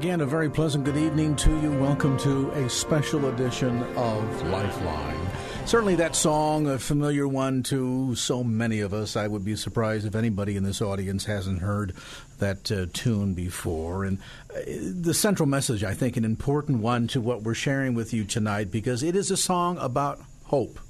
Again, a very pleasant good evening to you. Welcome to a special edition of Lifeline. Certainly, that song, a familiar one to so many of us. I would be surprised if anybody in this audience hasn't heard that uh, tune before. And uh, the central message, I think, an important one to what we're sharing with you tonight because it is a song about hope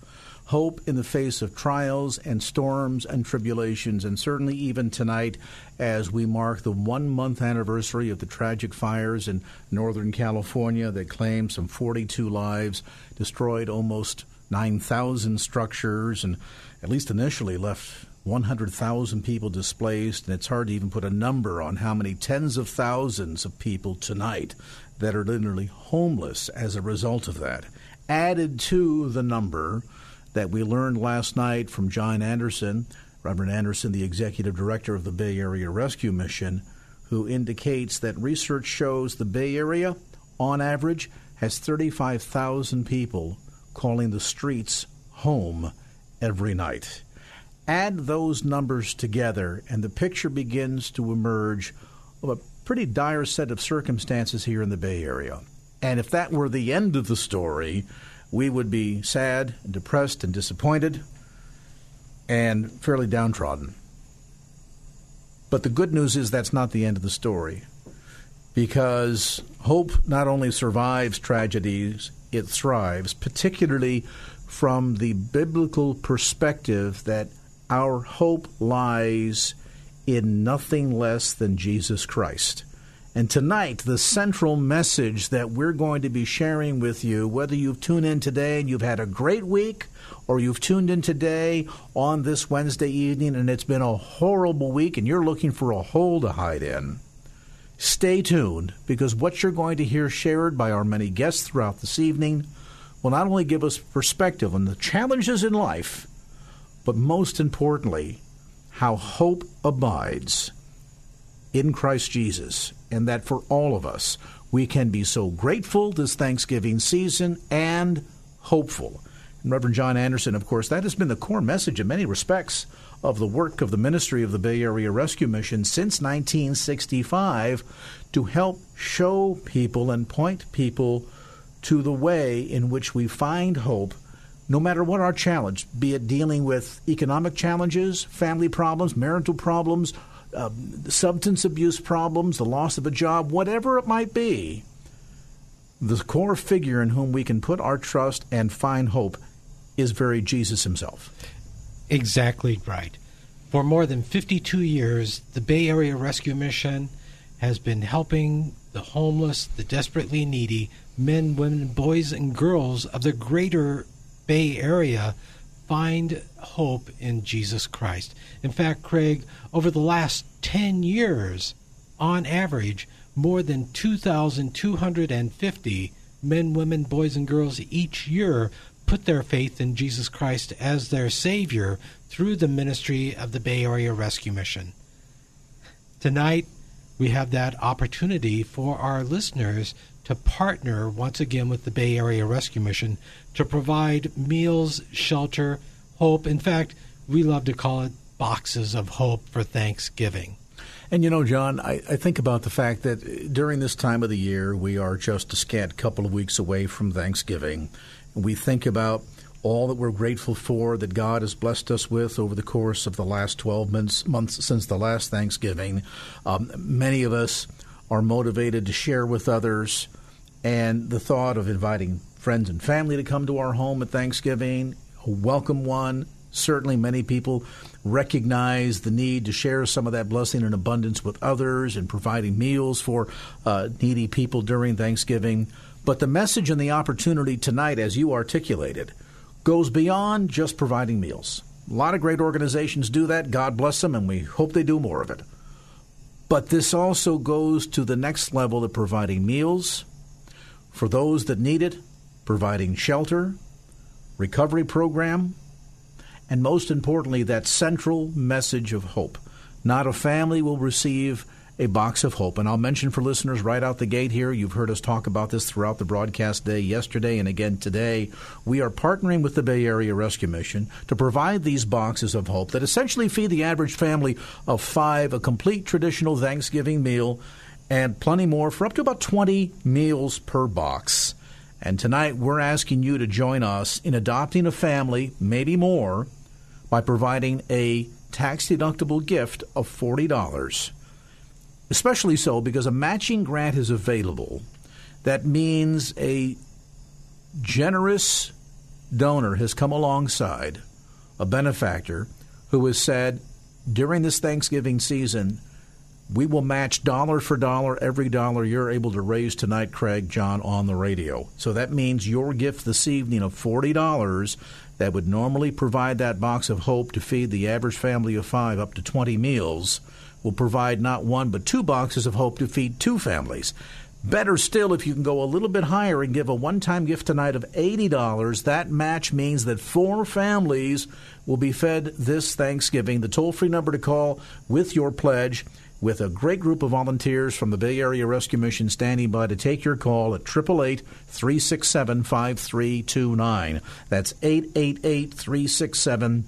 hope in the face of trials and storms and tribulations, and certainly even tonight as we mark the one month anniversary of the tragic fires in Northern California that claimed some 42 lives, destroyed almost 9,000 structures, and at least initially left 100,000 people displaced, and it's hard to even put a number on how many tens of thousands of people tonight that are literally homeless as a result of that. Added to the number that we learned last night from John Anderson, Reverend Anderson, the executive director of the Bay Area Rescue Mission, who indicates that research shows the Bay Area, on average, has 35,000 people calling the streets home every night. Add those numbers together, and the picture begins to emerge of a pretty dire set of circumstances here in the Bay Area. And if that were the end of the story, we would be sad and depressed and disappointed and fairly downtrodden. But the good news is that's not the end of the story. Because hope not only survives tragedies, it thrives, particularly from the biblical perspective that our hope lies in nothing less than Jesus Christ. And tonight, the central message that we're going to be sharing with you, whether you've tuned in today and you've had a great week, or you've tuned in today on this Wednesday evening and it's been a horrible week and you're looking for a hole to hide in, stay tuned because what you're going to hear shared by our many guests throughout this evening will not only give us perspective on the challenges in life, but most importantly, how hope abides in Christ Jesus, and that for all of us, we can be so grateful this Thanksgiving season and hopeful. And Reverend John Anderson, of course, that has been the core message in many respects of the work of the ministry of the Bay Area Rescue Mission since 1965 to help show people and point people to the way in which we find hope no matter what our challenge, be it dealing with economic challenges, family problems, marital problems, uh, substance abuse problems, the loss of a job, whatever it might be, the core figure in whom we can put our trust and find hope is very Jesus himself. Exactly right. For more than 52 years, the Bay Area Rescue Mission has been helping the homeless, the desperately needy, men, women, boys, and girls of the greater Bay Area find hope in Jesus Christ. In fact, Craig, over the last 10 years, on average, more than 2,250 men, women, boys, and girls each year put their faith in Jesus Christ as their Savior through the ministry of the Bay Area Rescue Mission. Tonight, we have that opportunity for our listeners to partner once again with the Bay Area Rescue Mission to provide meals, shelter, hope. In fact, we love to call it boxes of hope for Thanksgiving. And you know, John, I, I, think about the fact that during this time of the year, we are just a scant couple of weeks away from Thanksgiving. We think about all that we're grateful for that God has blessed us with over the course of the last 12 months, months since the last Thanksgiving. Um, many of us are motivated to share with others, and the thought of inviting friends and family to come to our home at Thanksgiving, a welcome one. Certainly, many people recognize the need to share some of that blessing and abundance with others and providing meals for uh, needy people during Thanksgiving. But the message and the opportunity tonight, as you articulated, goes beyond just providing meals. A lot of great organizations do that. God bless them, and we hope they do more of it. But this also goes to the next level of providing meals for those that need it, providing shelter, recovery program, and most importantly, that central message of hope. Not a family will receive a box of hope. And I'll mention for listeners right out the gate here, you've heard us talk about this throughout the broadcast day yesterday and again today. We are partnering with the Bay Area Rescue Mission to provide these boxes of hope that essentially feed the average family of five a complete traditional Thanksgiving meal and plenty more for up to about 20 meals per box. And tonight we're asking you to join us in adopting a family, maybe more, by providing a tax deductible gift of $40 especially so because a matching grant is available. That means a generous donor has come alongside, a benefactor, who has said during this Thanksgiving season, we will match dollar for dollar every dollar you're able to raise tonight, Craig, John, on the radio. So that means your gift this evening of $40 that would normally provide that box of hope to feed the average family of five up to 20 meals will provide not one but two boxes of hope to feed two families. Better still, if you can go a little bit higher and give a one time gift tonight of $80, that match means that four families will be fed this Thanksgiving. The toll free number to call with your pledge, with a great group of volunteers from the Bay Area Rescue Mission standing by to take your call at 888 367 5329. That's 888 367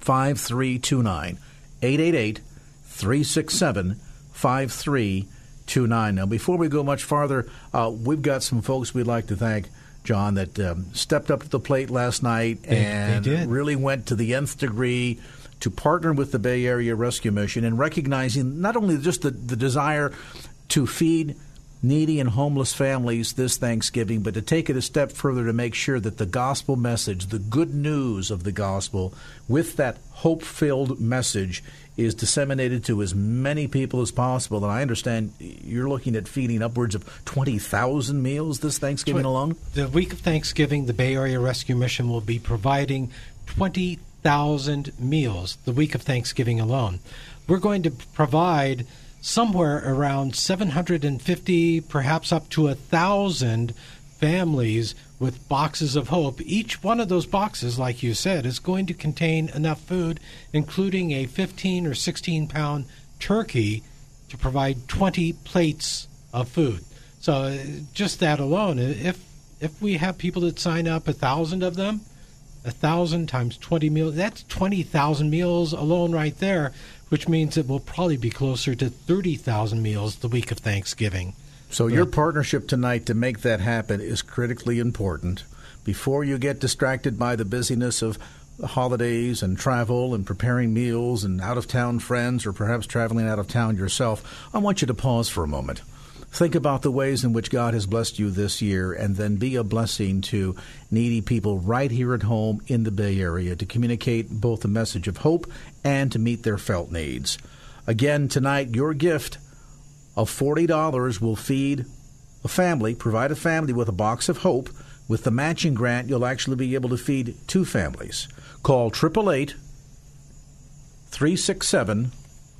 5329. 888 367 5329. Now, before we go much farther, uh, we've got some folks we'd like to thank. John, that um, stepped up to the plate last night they, and they really went to the nth degree to partner with the Bay Area Rescue Mission and recognizing not only just the, the desire to feed needy and homeless families this Thanksgiving, but to take it a step further to make sure that the gospel message, the good news of the gospel, with that hope filled message, is disseminated to as many people as possible. And I understand you're looking at feeding upwards of 20,000 meals this Thanksgiving alone? The week of Thanksgiving, the Bay Area Rescue Mission will be providing 20,000 meals the week of Thanksgiving alone. We're going to provide somewhere around 750, perhaps up to a thousand families with boxes of hope. Each one of those boxes, like you said, is going to contain enough food, including a 15 or 16 pound turkey, to provide 20 plates of food. So uh, just that alone, if if we have people that sign up, a thousand of them, a thousand times 20 meals, that's 20,000 meals alone right there, which means it will probably be closer to 30,000 meals the week of Thanksgiving. So your partnership tonight to make that happen is critically important. before you get distracted by the busyness of holidays and travel and preparing meals and out of town friends or perhaps traveling out of town yourself, I want you to pause for a moment. Think about the ways in which God has blessed you this year and then be a blessing to needy people right here at home in the Bay Area to communicate both a message of hope and to meet their felt needs. Again, tonight, your gift of $40 will feed a family, provide a family with a box of hope. With the matching grant, you'll actually be able to feed two families. Call 888 367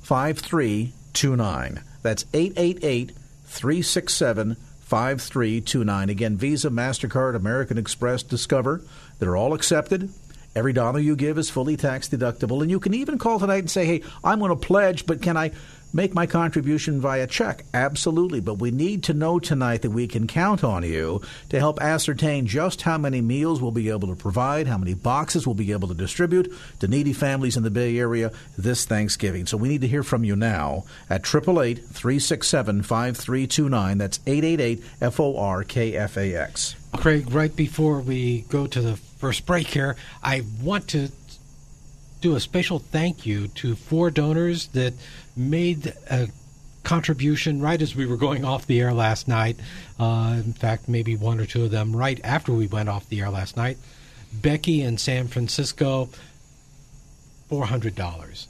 5329. That's 888 367 5329. Again, Visa, MasterCard, American Express, Discover. They're all accepted. Every dollar you give is fully tax deductible. And you can even call tonight and say, hey, I'm going to pledge, but can I make my contribution via check? Absolutely. But we need to know tonight that we can count on you to help ascertain just how many meals we'll be able to provide, how many boxes we'll be able to distribute to needy families in the Bay Area this Thanksgiving. So we need to hear from you now at 888 367 5329. That's 888 F O R K F A X. Craig, right before we go to the first break here, I want to do a special thank you to four donors that made a contribution right as we were going off the air last night. Uh, in fact, maybe one or two of them right after we went off the air last night. Becky in San Francisco, $400.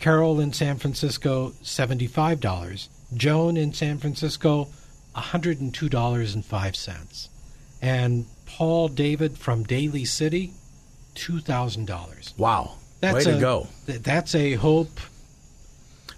Carol in San Francisco, $75. Joan in San Francisco, $102.05. And Paul David from Daly City, $2,000. Wow. That's Way to a, go. th- That's a hope.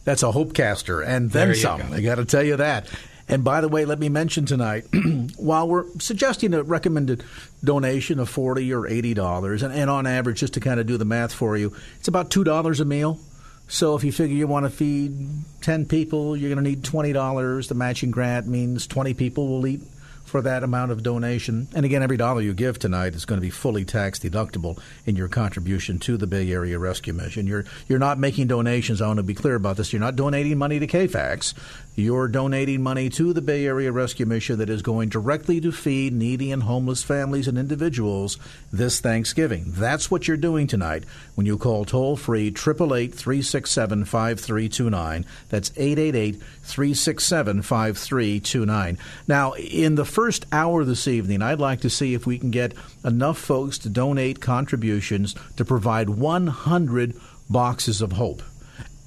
That's a Hopecaster, and then some. go. I got to tell you that. And by the way, let me mention tonight, while we're suggesting a recommended donation of forty or eighty dollars, and, and on average, just to kind of do the math for you, it's about two dollars a meal. So if you figure you want to feed ten people, you're going to need twenty dollars. The matching grant means twenty people will eat for that amount of donation. And again, every dollar you give tonight is going to be fully tax deductible in your contribution to the Bay Area Rescue Mission. You're you're not making donations. I want to be clear about this. You're not donating money to KFAX. You're donating money to the Bay Area Rescue Mission that is going directly to feed needy and homeless families and individuals this Thanksgiving. That's what you're doing tonight when you call toll free 888 367 5329. That's 888 367 5329. Now, in the first hour this evening, I'd like to see if we can get enough folks to donate contributions to provide 100 boxes of hope.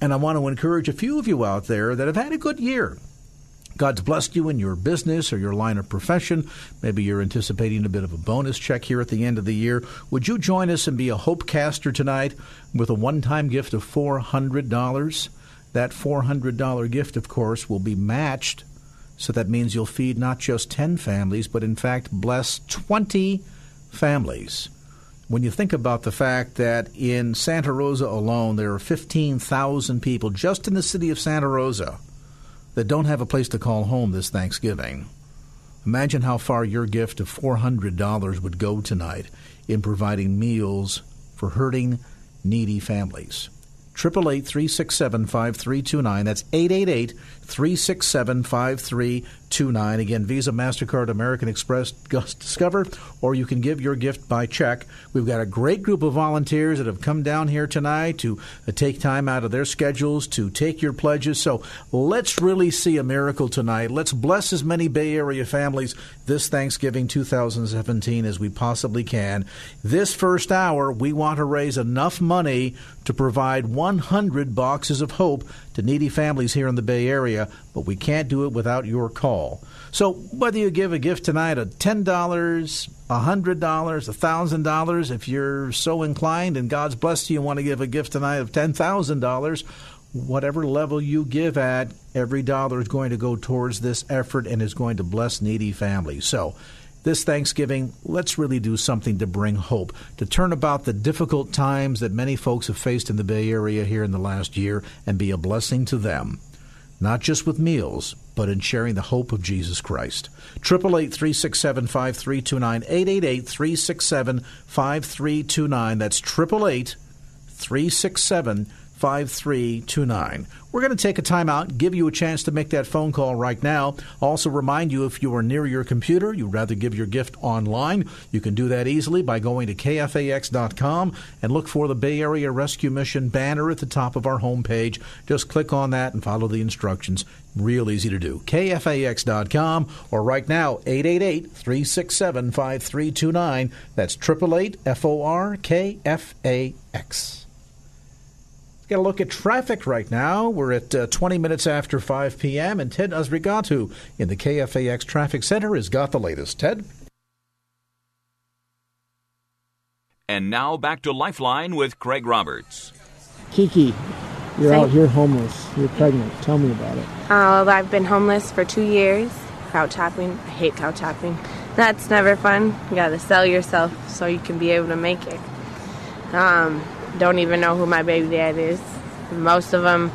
And I want to encourage a few of you out there that have had a good year. God's blessed you in your business or your line of profession. Maybe you're anticipating a bit of a bonus check here at the end of the year. Would you join us and be a hope caster tonight with a one time gift of $400? That $400 gift, of course, will be matched. So that means you'll feed not just 10 families, but in fact bless 20 families. When you think about the fact that in Santa Rosa alone, there are 15,000 people just in the city of Santa Rosa that don't have a place to call home this Thanksgiving. Imagine how far your gift of $400 would go tonight in providing meals for hurting, needy families. 888 367 5329. That's 888 367 5329. Again, Visa, MasterCard, American Express, Discover, or you can give your gift by check. We've got a great group of volunteers that have come down here tonight to uh, take time out of their schedules to take your pledges. So let's really see a miracle tonight. Let's bless as many Bay Area families this Thanksgiving 2017 as we possibly can. This first hour, we want to raise enough money to provide 100 boxes of hope to needy families here in the Bay Area, but we can't do it without your call. So whether you give a gift tonight of $10, $100, $1,000, if you're so inclined and God's blessed you and want to give a gift tonight of $10,000, whatever level you give at, every dollar is going to go towards this effort and is going to bless needy families. So this Thanksgiving, let's really do something to bring hope, to turn about the difficult times that many folks have faced in the Bay Area here in the last year and be a blessing to them. Not just with meals, but in sharing the hope of Jesus Christ. 888 367 5329. 888 367 5329. That's 888 367 5329. We're going to take a timeout, give you a chance to make that phone call right now. Also, remind you if you are near your computer, you'd rather give your gift online, you can do that easily by going to kfax.com and look for the Bay Area Rescue Mission banner at the top of our homepage. Just click on that and follow the instructions. Real easy to do. KFAX.com or right now, 888 367 5329. That's 888 F O R K F A X. Got a look at traffic right now. We're at uh, 20 minutes after 5 p.m., and Ted Azrigatu in the KFAX Traffic Center has got the latest. Ted? And now back to Lifeline with Craig Roberts. Kiki, you're out here homeless. You're pregnant. Tell me about it. Uh, I've been homeless for two years. Couch hopping. I hate couch hopping. That's never fun. You gotta sell yourself so you can be able to make it. Um, don't even know who my baby dad is. Most of them,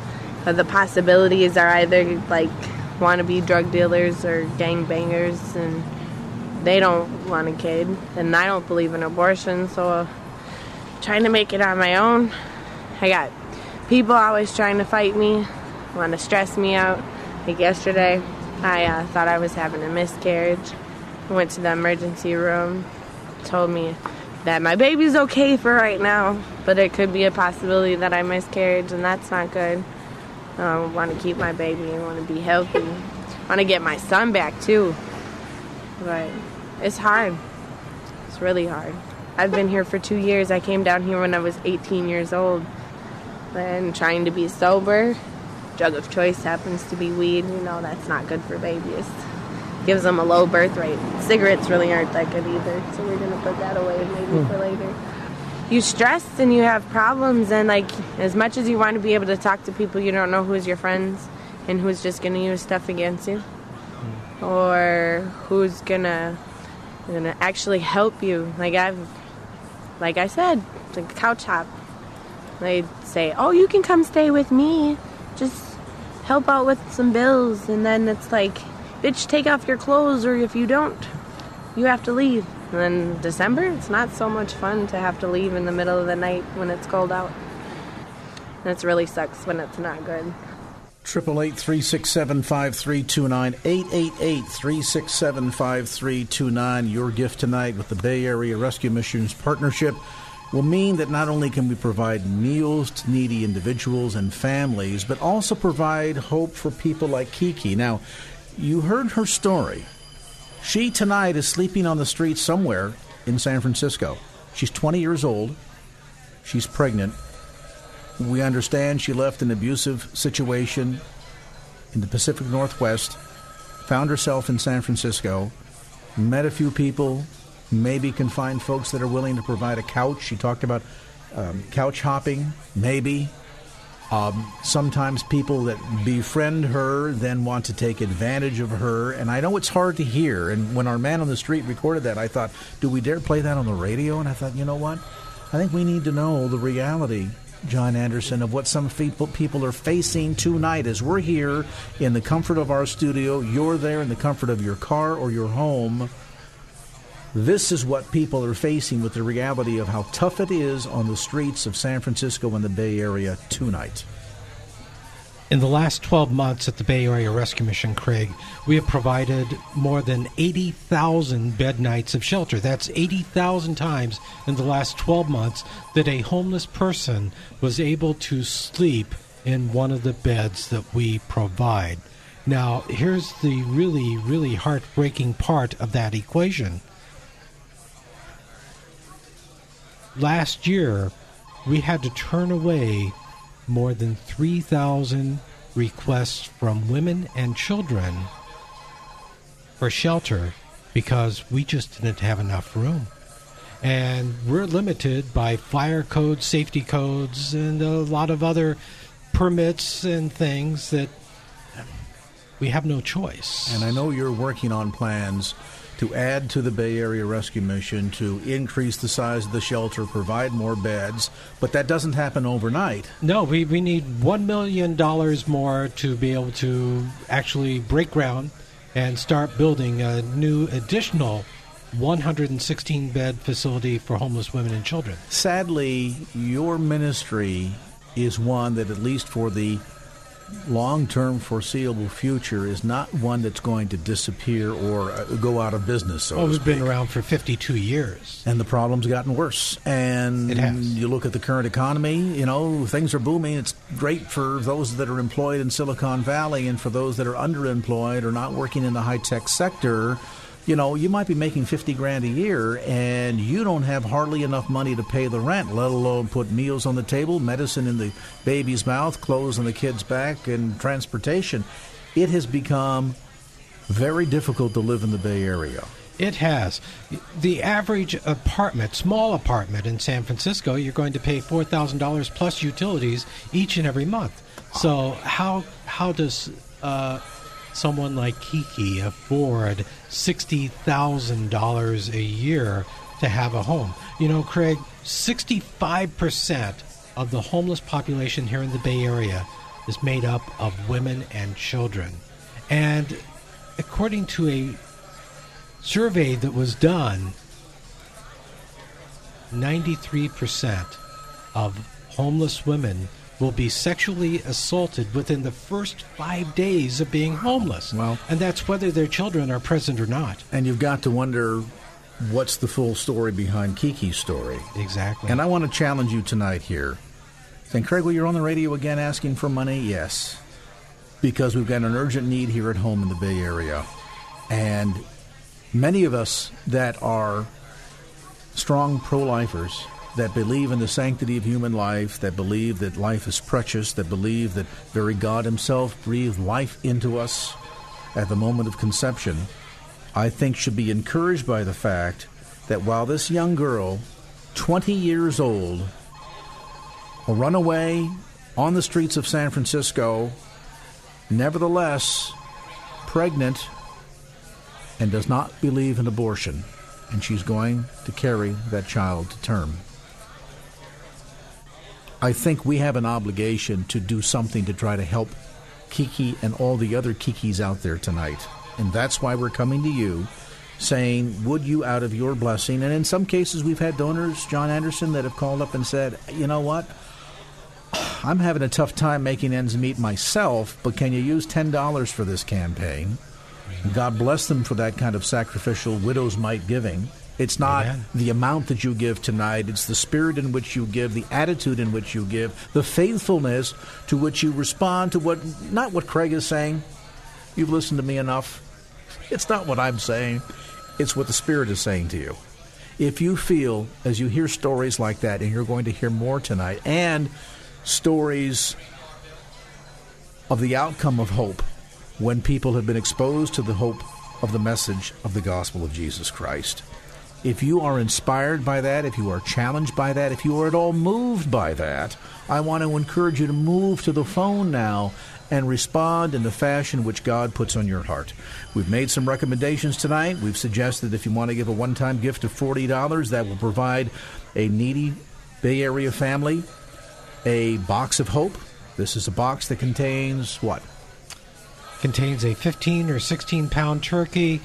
uh, the possibilities are either like want to be drug dealers or gang bangers, and they don't want a kid. And I don't believe in abortion, so uh, trying to make it on my own. I got people always trying to fight me, want to stress me out. Like yesterday, I uh, thought I was having a miscarriage. Went to the emergency room, told me that my baby's okay for right now, but it could be a possibility that I miscarriage, and that's not good. I want to keep my baby and want to be healthy. I want to get my son back too, but it's hard. It's really hard. I've been here for two years. I came down here when I was 18 years old, and trying to be sober. Drug of choice happens to be weed. You know that's not good for babies gives them a low birth rate. Cigarettes really aren't that good either, so we're gonna put that away maybe Hmm. for later. You stress and you have problems, and like as much as you want to be able to talk to people, you don't know who's your friends and who's just gonna use stuff against you, or who's gonna gonna actually help you. Like I've, like I said, the couch hop. They say, "Oh, you can come stay with me. Just help out with some bills," and then it's like bitch, take off your clothes, or if you don't, you have to leave. And then December, it's not so much fun to have to leave in the middle of the night when it's cold out. And it really sucks when it's not good. Triple eight three six seven five three two nine eight eight eight three six seven five three two nine. Your gift tonight with the Bay Area Rescue Missions Partnership will mean that not only can we provide meals to needy individuals and families, but also provide hope for people like Kiki. Now, you heard her story. She tonight is sleeping on the street somewhere in San Francisco. She's 20 years old. She's pregnant. We understand she left an abusive situation in the Pacific Northwest, found herself in San Francisco, met a few people, maybe can find folks that are willing to provide a couch. She talked about um, couch hopping, maybe. Um, sometimes people that befriend her then want to take advantage of her, and I know it's hard to hear. And when our man on the street recorded that, I thought, do we dare play that on the radio? And I thought, you know what? I think we need to know the reality, John Anderson, of what some people people are facing tonight as we're here in the comfort of our studio. You're there in the comfort of your car or your home. This is what people are facing with the reality of how tough it is on the streets of San Francisco and the Bay Area tonight. In the last 12 months at the Bay Area Rescue Mission, Craig, we have provided more than 80,000 bed nights of shelter. That's 80,000 times in the last 12 months that a homeless person was able to sleep in one of the beds that we provide. Now, here's the really, really heartbreaking part of that equation. Last year, we had to turn away more than 3,000 requests from women and children for shelter because we just didn't have enough room. And we're limited by fire codes, safety codes, and a lot of other permits and things that we have no choice. And I know you're working on plans to add to the Bay Area Rescue Mission to increase the size of the shelter, provide more beds, but that doesn't happen overnight. No, we, we need $1 million more to be able to actually break ground and start building a new additional 116 bed facility for homeless women and children. Sadly, your ministry is one that, at least for the long term foreseeable future, is not one that's going to disappear or uh, go out of business. So Well, we've been around for 52 years. And the problem's gotten worse. And you look at the current economy, you know, things are booming. It's great for those that are employed in Silicon Valley and for those that are underemployed or not working in the high tech sector. You know, you might be making 50 grand a year and you don't have hardly enough money to pay the rent, let alone put meals on the table, medicine in the baby's mouth, clothes on the kid's back, and transportation. It has become very difficult to live in the Bay Area. It has. The average apartment, small apartment in San Francisco, you're going to pay $4,000 plus utilities each and every month. So how how does uh, someone like Kiki afford $60,000 a year to have a home? You know, Craig, 65% of the homeless population here in the Bay Area is made up of women and children. And according to a survey that was done, 93% of homeless women will be sexually assaulted within the first five days of being homeless. Well- and that's whether their children are present or not. And you've got to wonder what's the full story behind Kiki's story. Exactly. And I want to challenge you tonight here. Saying, Craig, well, you're on the radio again asking for money? Yes. Because we've got an urgent need here at home in the Bay Area. And many of us that are strong pro lifers, that believe in the sanctity of human life, that believe that life is precious, that believe that very God Himself breathed life into us at the moment of conception, I think should be encouraged by the fact that while this young girl, 20 years old, a runaway on the streets of San Francisco, nevertheless pregnant and does not believe in abortion, and she's going to carry that child to term. I think we have an obligation to do something to try to help Kiki and all the other Kikis out there tonight. And that's why we're coming to you saying, Would you, out of your blessing, and in some cases we've had donors, John Anderson, that have called up and said, You know what? I'm having a tough time making ends meet myself, but can you use $10 for this campaign? God bless them for that kind of sacrificial widow's mite giving. It's not Amen. the amount that you give tonight, it's the spirit in which you give, the attitude in which you give, the faithfulness to which you respond to what, not what Craig is saying. You've listened to me enough. It's not what I'm saying, it's what the Spirit is saying to you. If you feel, as you hear stories like that, and you're going to hear more tonight, and stories of the outcome of hope when people have been exposed to the hope of the message of the gospel of Jesus Christ. If you are inspired by that, if you are challenged by that, if you are at all moved by that, I want to encourage you to move to the phone now and respond in the fashion which God puts on your heart. We've made some recommendations tonight. We've suggested if you want to give a one time gift of $40, that will provide a needy Bay Area family a box of hope. This is a box that contains what? contains a 15 or 16 pound turkey,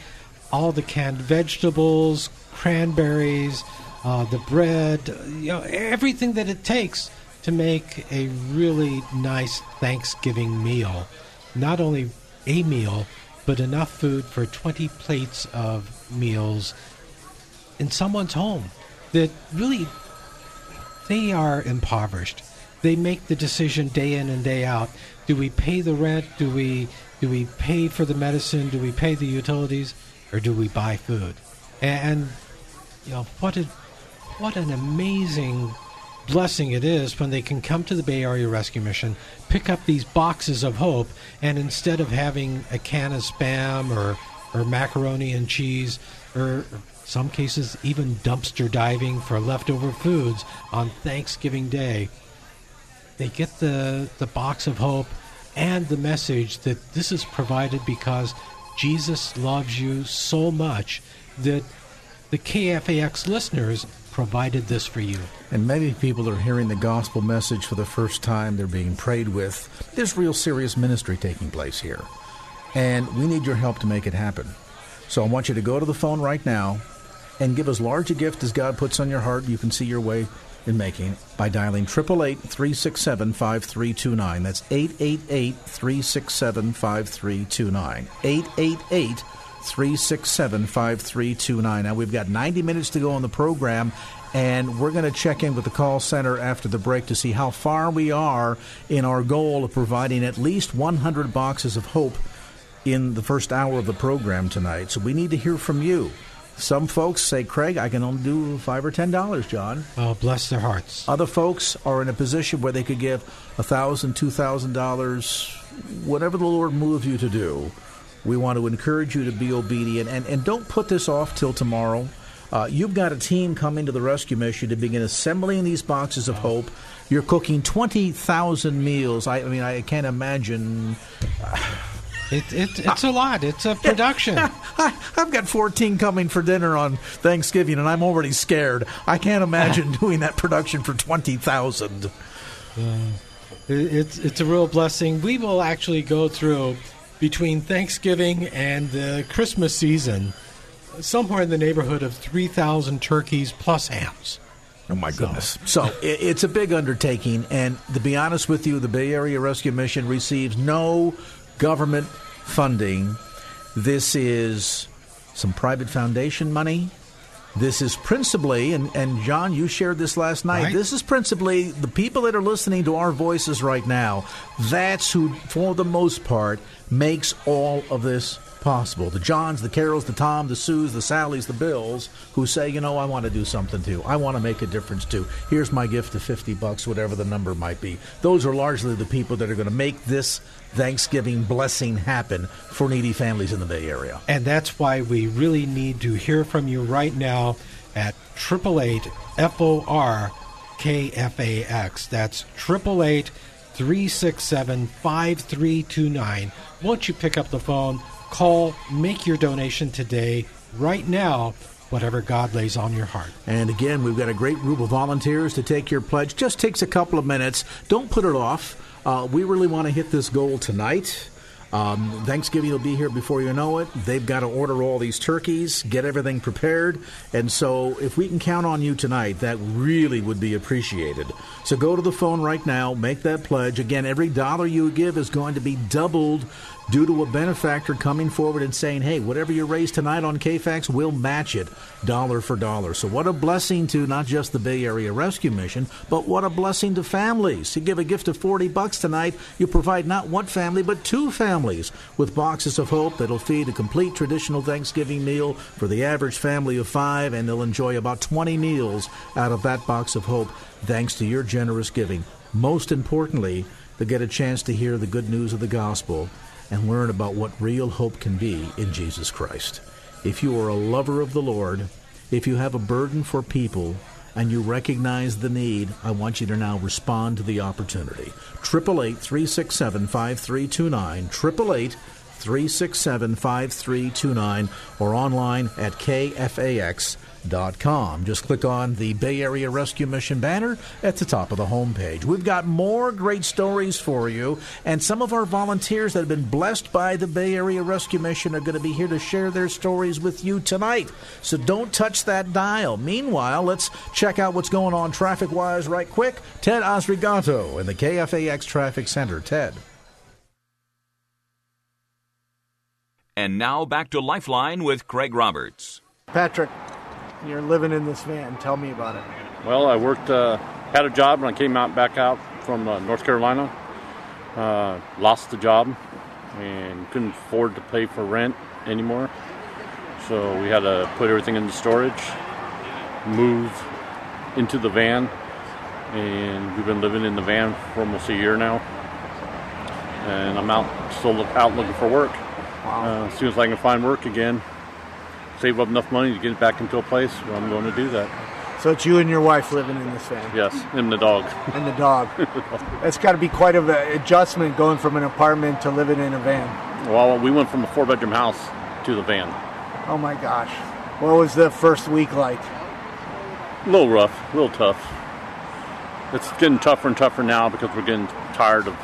all the canned vegetables, cranberries, uh, the bread, you know, everything that it takes to make a really nice Thanksgiving meal. Not only a meal, but enough food for 20 plates of meals in someone's home that really they are impoverished. They make the decision day in and day out. Do we pay the rent? Do we do we pay for the medicine? Do we pay the utilities, or do we buy food? And you know what a what an amazing blessing it is when they can come to the Bay Area Rescue Mission, pick up these boxes of hope, and instead of having a can of spam or or macaroni and cheese or some cases even dumpster diving for leftover foods on Thanksgiving Day, they get the, the box of hope and the message that this is provided because Jesus loves you so much that the KFAX listeners provided this for you. And many people are hearing the gospel message for the first time. They're being prayed with. There's real serious ministry taking place here. And we need your help to make it happen. So I want you to go to the phone right now and give as large a gift as God puts on your heart. You can see your way in making by dialing 888-367-5329. That's 888-367-5329. 888-367-5329. Now we've got 90 minutes to go on the program and we're going to check in with the call center after the break to see how far we are in our goal of providing at least 100 boxes of hope in the first hour of the program tonight. So we need to hear from you. Some folks say, Craig, I can only do five or ten dollars, John. Oh, bless their hearts. Other folks are in a position where they could give a thousand, two thousand dollars, whatever the Lord moves you to do. We want to encourage you to be obedient and, and don't put this off till tomorrow. Uh, you've got a team coming to the rescue mission to begin assembling these boxes of hope. You're cooking 20,000 meals. I, I mean, I can't imagine. It, it, it's a lot. It's a production. I, I've got 14 coming for dinner on Thanksgiving, and I'm already scared. I can't imagine doing that production for 20,000. Uh, it's it's a real blessing. We will actually go through between Thanksgiving and the Christmas season somewhere in the neighborhood of 3,000 turkeys plus hams. Oh my goodness! So, so it, it's a big undertaking, and to be honest with you, the Bay Area Rescue Mission receives no government funding. This is some private foundation money. This is principally, and, and John, you shared this last night. Right. This is principally the people that are listening to our voices right now. That's who, for the most part, makes all of this possible. The Johns, the Carols, the Tom, the Sues, the Sallys, the Bills, who say, you know, I want to do something too. I want to make a difference too. Here's my gift of 50 bucks, whatever the number might be. Those are largely the people that are going to make this Thanksgiving blessing happen for needy families in the Bay Area. And that's why we really need to hear from you right now at 888 FOR KFAX. That's 888 367 5329. Won't you pick up the phone? Call, make your donation today, right now, whatever God lays on your heart. And again, we've got a great group of volunteers to take your pledge. Just takes a couple of minutes. Don't put it off. Uh, we really want to hit this goal tonight. Um, Thanksgiving will be here before you know it. They've got to order all these turkeys, get everything prepared. And so, if we can count on you tonight, that really would be appreciated. So, go to the phone right now, make that pledge. Again, every dollar you give is going to be doubled due to a benefactor coming forward and saying, hey, whatever you raise tonight on KFAX, we'll match it dollar for dollar. So, what a blessing to not just the Bay Area Rescue Mission, but what a blessing to families. You give a gift of 40 bucks tonight, you provide not one family, but two families with boxes of hope that'll feed a complete traditional Thanksgiving meal for the average family of five, and they'll enjoy about 20 meals out of that box of hope thanks to your generous giving. Most importantly, they get a chance to hear the good news of the gospel and learn about what real hope can be in Jesus Christ. If you are a lover of the Lord, if you have a burden for people, and you recognize the need, I want you to now respond to the opportunity. 888 367 5329, 888 367 5329, or online at KFAX com. Just click on the Bay Area Rescue Mission banner at the top of the homepage. We've got more great stories for you, and some of our volunteers that have been blessed by the Bay Area Rescue Mission are going to be here to share their stories with you tonight. So don't touch that dial. Meanwhile, let's check out what's going on traffic wise right quick. Ted Osrigato in the KFAX Traffic Center. Ted. And now back to Lifeline with Craig Roberts. Patrick, you're living in this van. Tell me about it. Well, I worked, uh, had a job, and I came out back out from uh, North Carolina. Uh, lost the job and couldn't afford to pay for rent anymore. So we had to put everything into storage, move into the van, and we've been living in the van for almost a year now. And I'm out, still look, out looking for work. Uh, as soon as I can find work again, save up enough money to get back into a place where I'm going to do that. So it's you and your wife living in this van. Yes, and the dog. And the dog. It's got to be quite of an adjustment going from an apartment to living in a van. Well, we went from a four bedroom house to the van. Oh my gosh. What was the first week like? A little rough, a little tough. It's getting tougher and tougher now because we're getting tired of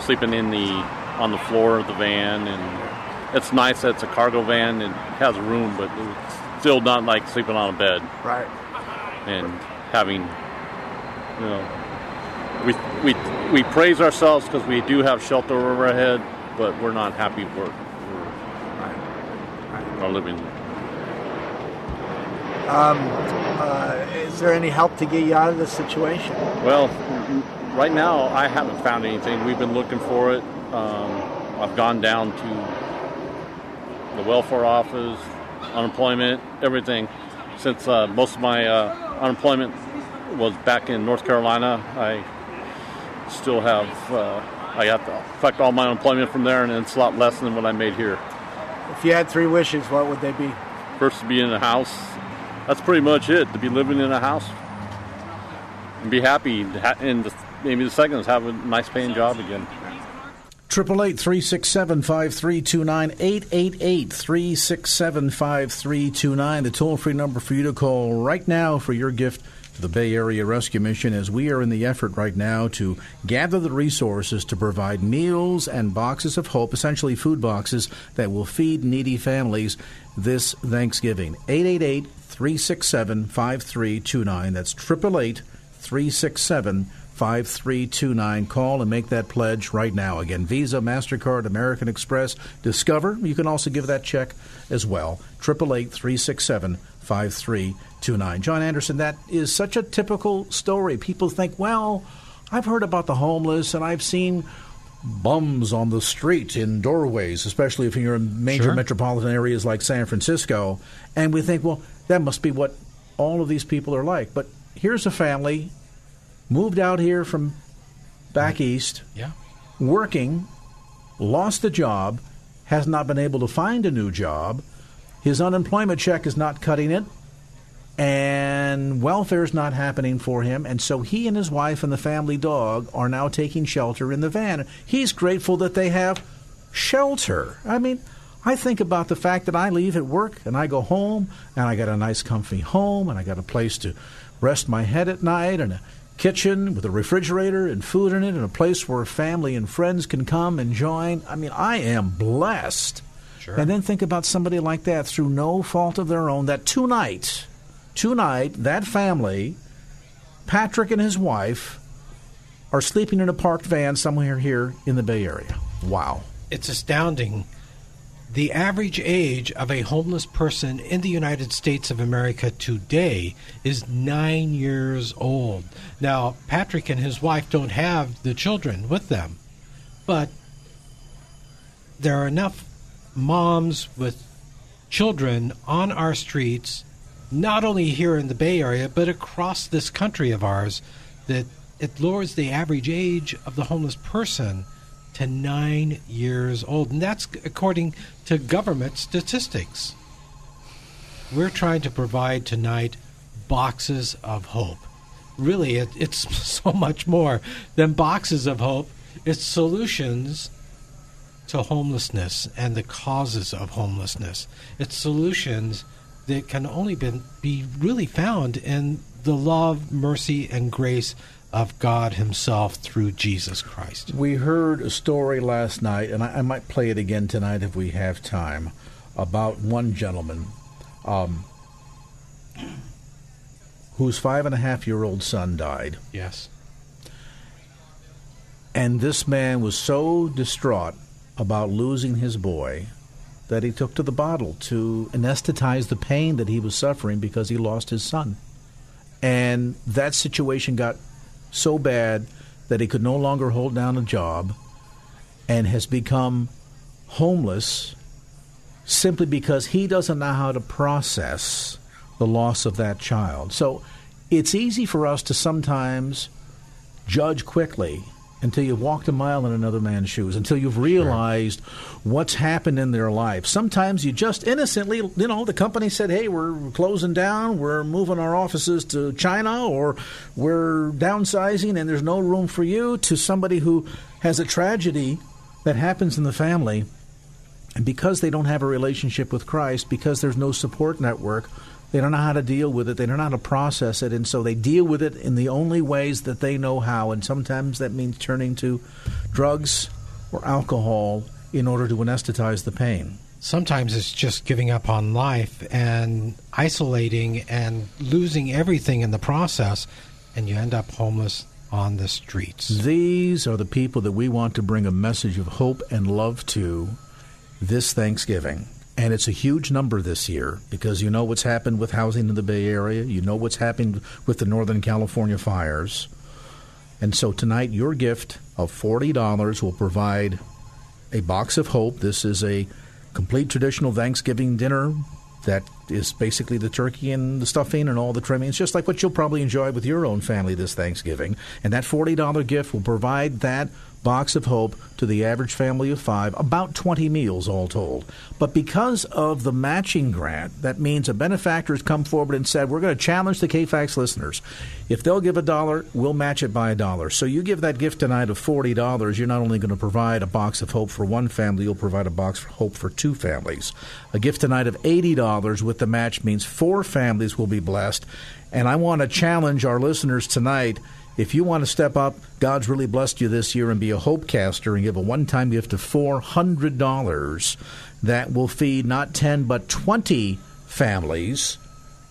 sleeping in the on the floor of the van and it's nice that it's a cargo van and has room but it's still not like sleeping on a bed. Right. And having, you know, we we we praise ourselves because we do have shelter over our head, but we're not happy we're, we're are living. Um, uh, is there any help to get you out of this situation? Well, right now I haven't found anything. We've been looking for it. Um, I've gone down to the welfare office, unemployment, everything. Since uh, most of my uh, unemployment was back in North Carolina, I still have uh, I got to collect all my unemployment from there, and it's a lot less than what I made here. If you had three wishes, what would they be? First, to be in a house. That's pretty much it. To be living in a house and be happy, and maybe the second is have a nice paying job again. Triple eight three six seven five three two nine eight eight eight three six seven five three two nine. The toll free number for you to call right now for your gift to the Bay Area Rescue Mission as we are in the effort right now to gather the resources to provide meals and boxes of hope, essentially food boxes that will feed needy families this Thanksgiving. 888 367 5329. That's 888 367 5329. Call and make that pledge right now. Again, Visa, MasterCard, American Express, Discover. You can also give that check as well. 888 367 5329. John Anderson, that is such a typical story. People think, well, I've heard about the homeless and I've seen bums on the street in doorways, especially if you're in major Sure. metropolitan areas like San Francisco. And we think, well, that must be what all of these people are like. But here's a family moved out here from back east, Yeah. working, lost a job, has not been able to find a new job. His unemployment check is not cutting it, and welfare's not happening for him. And so he and his wife and the family dog are now taking shelter in the van. He's grateful that they have shelter. I mean, I think about the fact that I leave at work and I go home and I got a nice, comfy home and I got a place to rest my head at night and a kitchen with a refrigerator and food in it and a place where family and friends can come and join. I mean, I am blessed. Sure. And then think about somebody like that through no fault of their own that tonight, tonight, that family, Patrick and his wife, are sleeping in a parked van somewhere here in the Bay Area. Wow. It's astounding. The average age of a homeless person in the United States of America today is nine years old. Now, Patrick and his wife don't have the children with them, but there are enough moms with children on our streets, not only here in the Bay Area, but across this country of ours, that it lowers the average age of the homeless person to nine years old. And that's according to government statistics. We're trying to provide tonight boxes of hope. Really, it, it's so much more than boxes of hope. It's solutions to homelessness and the causes of homelessness. It's solutions that can only be really found in the love, mercy, and grace of God Himself through Jesus Christ. We heard a story last night, and I, I might play it again tonight if we have time, about one gentleman um, whose five and a half year old son died. Yes. And this man was so distraught about losing his boy that he took to the bottle to anesthetize the pain that he was suffering because he lost his son. And that situation got so bad that he could no longer hold down a job and has become homeless simply because he doesn't know how to process the loss of that child. So it's easy for us to sometimes judge quickly until you've walked a mile in another man's shoes, until you've realized what's happened in their life. Sometimes you just innocently, you know, the company said, hey, we're closing down, we're moving our offices to China, or we're downsizing and there's no room for you, to somebody who has a tragedy that happens in the family. And because they don't have a relationship with Christ, because there's no support network, they don't know how to deal with it. They don't know how to process it. And so they deal with it in the only ways that they know how. And sometimes that means turning to drugs or alcohol in order to anesthetize the pain. sometimes it's just giving up on life and isolating and losing everything in the process, and you end up homeless on the streets. These are the people that we want to bring a message of hope and love to this Thanksgiving. And it's a huge number this year because you know what's happened with housing in the Bay Area. You know what's happened with the Northern California fires. And so tonight, your gift of $40 will provide a box of hope. This is a complete traditional Thanksgiving dinner that is basically the turkey and the stuffing and all the trimmings, just like what you'll probably enjoy with your own family this Thanksgiving. And that $40 gift will provide that box of hope to the average family of five, about 20 meals all told. But because of the matching grant, that means a benefactor has come forward and said, We're going to challenge the KFAX listeners. If they'll give a dollar, we'll match it by a dollar. So you give that gift tonight of $40, you're not only going to provide a box of hope for one family, you'll provide a box of hope for two families. A gift tonight of $80 with the match means four families will be blessed. And I want to challenge our listeners tonight if you want to step up, God's really blessed you this year and be a hope caster and give a one time gift of $400 that will feed not 10 but 20 families,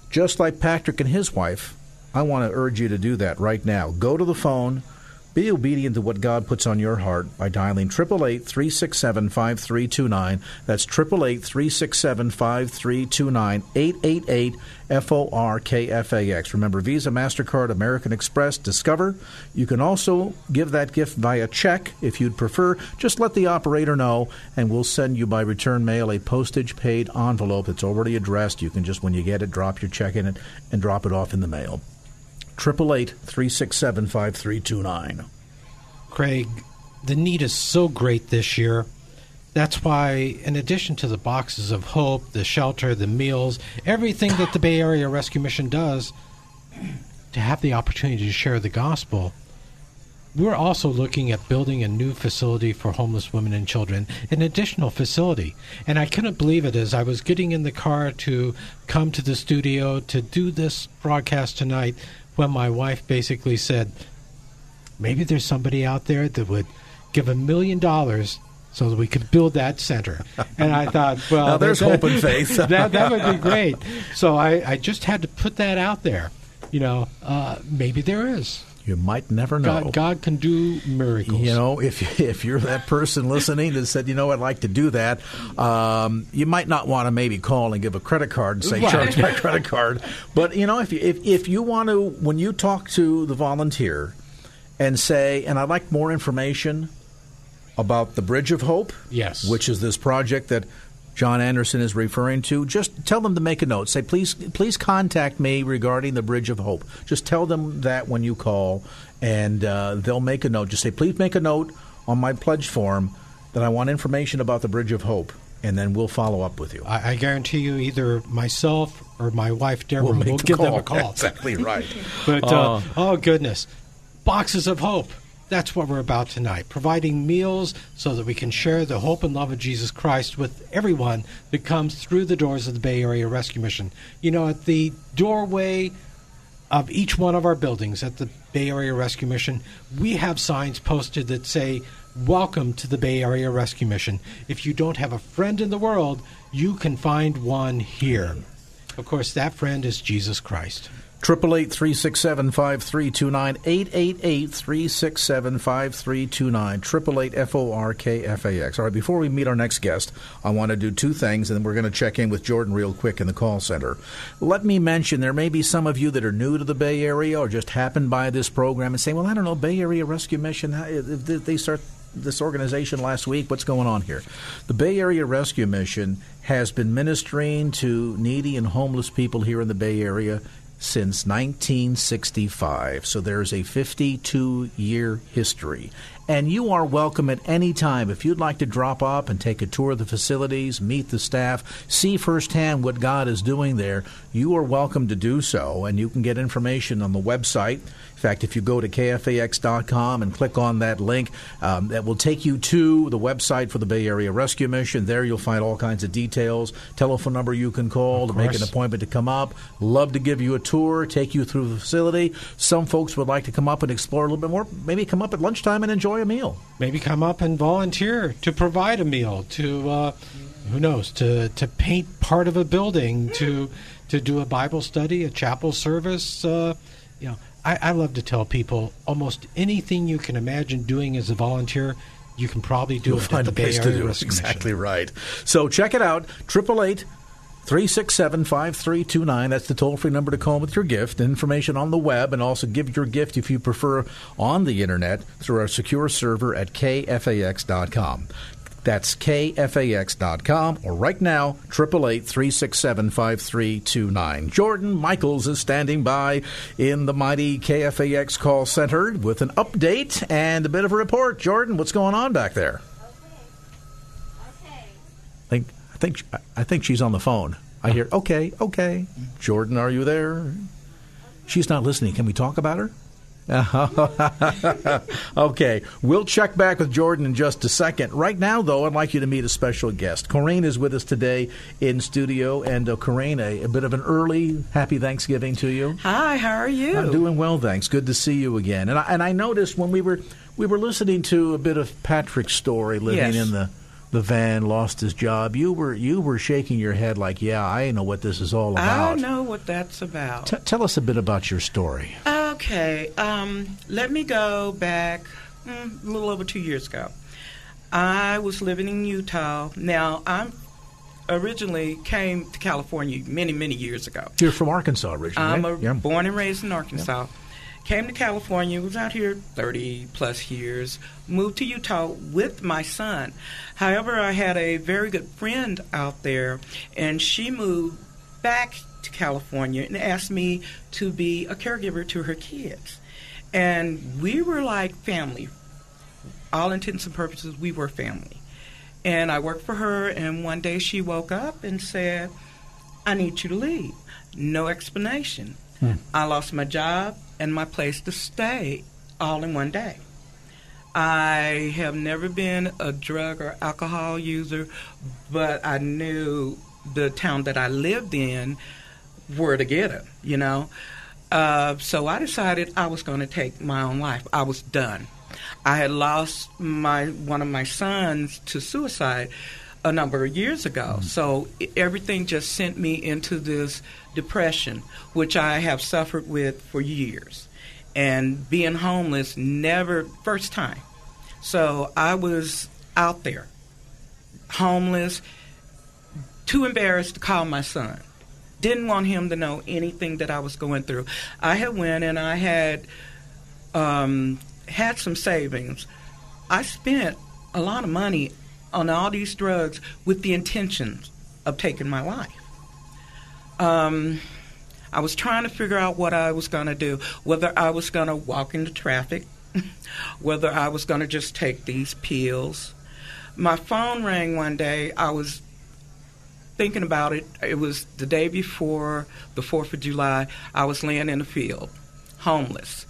just like Patrick and his wife. I want to urge you to do that right now. Go to the phone. Be obedient to what God puts on your heart by dialing 888 367 5329. That's 888 367 5329. 888 FORKFAX. Remember, Visa, MasterCard, American Express, Discover. You can also give that gift via check if you'd prefer. Just let the operator know, and we'll send you by return mail a postage paid envelope that's already addressed. You can just, when you get it, drop your check in it and drop it off in the mail. 888 367 5329. Craig, the need is so great this year. That's why, in addition to the boxes of hope, the shelter, the meals, everything that the Bay Area Rescue Mission does, to have the opportunity to share the gospel, we're also looking at building a new facility for homeless women and children, an additional facility. And I couldn't believe it as I was getting in the car to come to the studio to do this broadcast tonight when my wife basically said, maybe there's somebody out there that would give a million dollars so that we could build that center. And I thought, well, now there's that, hope and faith. that, that would be great. So I, I just had to put that out there. You know, uh, maybe there is. You might never know. God, God can do miracles. You know, if if you're that person listening that said, you know, I'd like to do that, um, you might not want to maybe call and give a credit card and say, Right. charge my credit card. But you know, if you, if if you want to, when you talk to the volunteer and say, and I'd like more information about the Bridge of Hope, Yes. which is this project that John Anderson is referring to, just tell them to make a note. Say, please, please contact me regarding the Bridge of Hope. Just tell them that when you call, and uh, they'll make a note. Just say, please make a note on my pledge form that I want information about the Bridge of Hope, and then we'll follow up with you. I, I guarantee you, either myself or my wife Deborah We'll will, make the give them a call. Exactly right. But uh, Uh, oh goodness, boxes of hope. That's what we're about tonight. Providing meals so that we can share the hope and love of Jesus Christ with everyone that comes through the doors of the Bay Area Rescue Mission. You know, at the doorway of each one of our buildings at the Bay Area Rescue Mission, we have signs posted that say, Welcome to the Bay Area Rescue Mission. If you don't have a friend in the world, you can find one here. Of course, that friend is Jesus Christ. Triple eight three six seven five three two nine eight eight eight three six seven five three two nine triple eight F O R K F A X. All right, before we meet our next guest, I want to do two things, and then we're going to check in with Jordan real quick in the call center. Let me mention there may be some of you that are new to the Bay Area or just happened by this program and say, "Well, I don't know, Bay Area Rescue Mission. They start." This organization last week, what's going on here? The Bay Area Rescue Mission has been ministering to needy and homeless people here in the Bay Area since 1965. So there's a 52 year history. And you are welcome at any time. If you'd like to drop up and take a tour of the facilities, meet the staff, see firsthand what God is doing there, you are welcome to do so. And you can get information on the website. In fact, if you go to kfax.com and click on that link, um, that will take you to the website for the Bay Area Rescue Mission. There you'll find all kinds of details, telephone number you can call to make an appointment to come up. Love to give you a tour, take you through the facility. Some folks would like to come up and explore a little bit more, maybe come up at lunchtime and enjoy a meal. maybe come up and volunteer to provide a meal to uh, who knows to to paint part of a building to to do a bible study a chapel service uh, I, I love to tell people almost anything you can imagine doing as a volunteer you can probably do You'll it find at the Bay Area do it. Exactly right. So check it out. Triple eight. 367 5329. That's the toll free number to call with your gift. Information on the web and also give your gift if you prefer on the internet through our secure server at kfax.com. That's kfax.com or right now, 888 367 5329. Jordan Michaels is standing by in the mighty KFAX call center with an update and a bit of a report. Jordan, what's going on back there? I think I think I think she's on the phone. I hear okay, okay. Jordan, are you there? She's not listening. Can we talk about her? okay, we'll check back with Jordan in just a second. Right now, though, I'd like you to meet a special guest. Coraine is with us today in studio, and uh, Coraine, a, a bit of an early happy Thanksgiving to you. Hi, how are you? I'm doing well, thanks. Good to see you again. And I, and I noticed when we were we were listening to a bit of Patrick's story, living Yes. in the the van, lost his job. You were you were shaking your head like, yeah, I know what this is all about." I know what that's about. T- tell us a bit about your story. Okay, um, let me go back mm, a little over two years ago. I was living in Utah. Now, I'm originally came to California many, many years ago. You're from Arkansas originally. I'm right? yeah. born and raised in Arkansas. Came to California, was out here 30 plus years, moved to Utah with my son. However, I had a very good friend out there, and she moved back to California and asked me to be a caregiver to her kids. And we were like family. All intents and purposes, we were family. And I worked for her, and one day she woke up and said, I need you to leave. No explanation. Hmm. I lost my job and my place to stay all in one day. I have never been a drug or alcohol user, but I knew the town that I lived in where to get it, you know. Uh, so I decided I was going to take my own life. I was done. I had lost my one of my sons to suicide a number of years ago. So everything just sent me into this depression, which I have suffered with for years. And being homeless never, first time. So I was out there, homeless, too embarrassed to call my son. Didn't want him to know anything that I was going through. I had went and I had um, had some savings. I spent a lot of money on all these drugs with the intentions of taking my life. Um, I was trying to figure out what I was going to do, whether I was going to walk into traffic, whether I was going to just take these pills. My phone rang one day. I was thinking about it. It was the day before the 4th of July. I was laying in the field, homeless,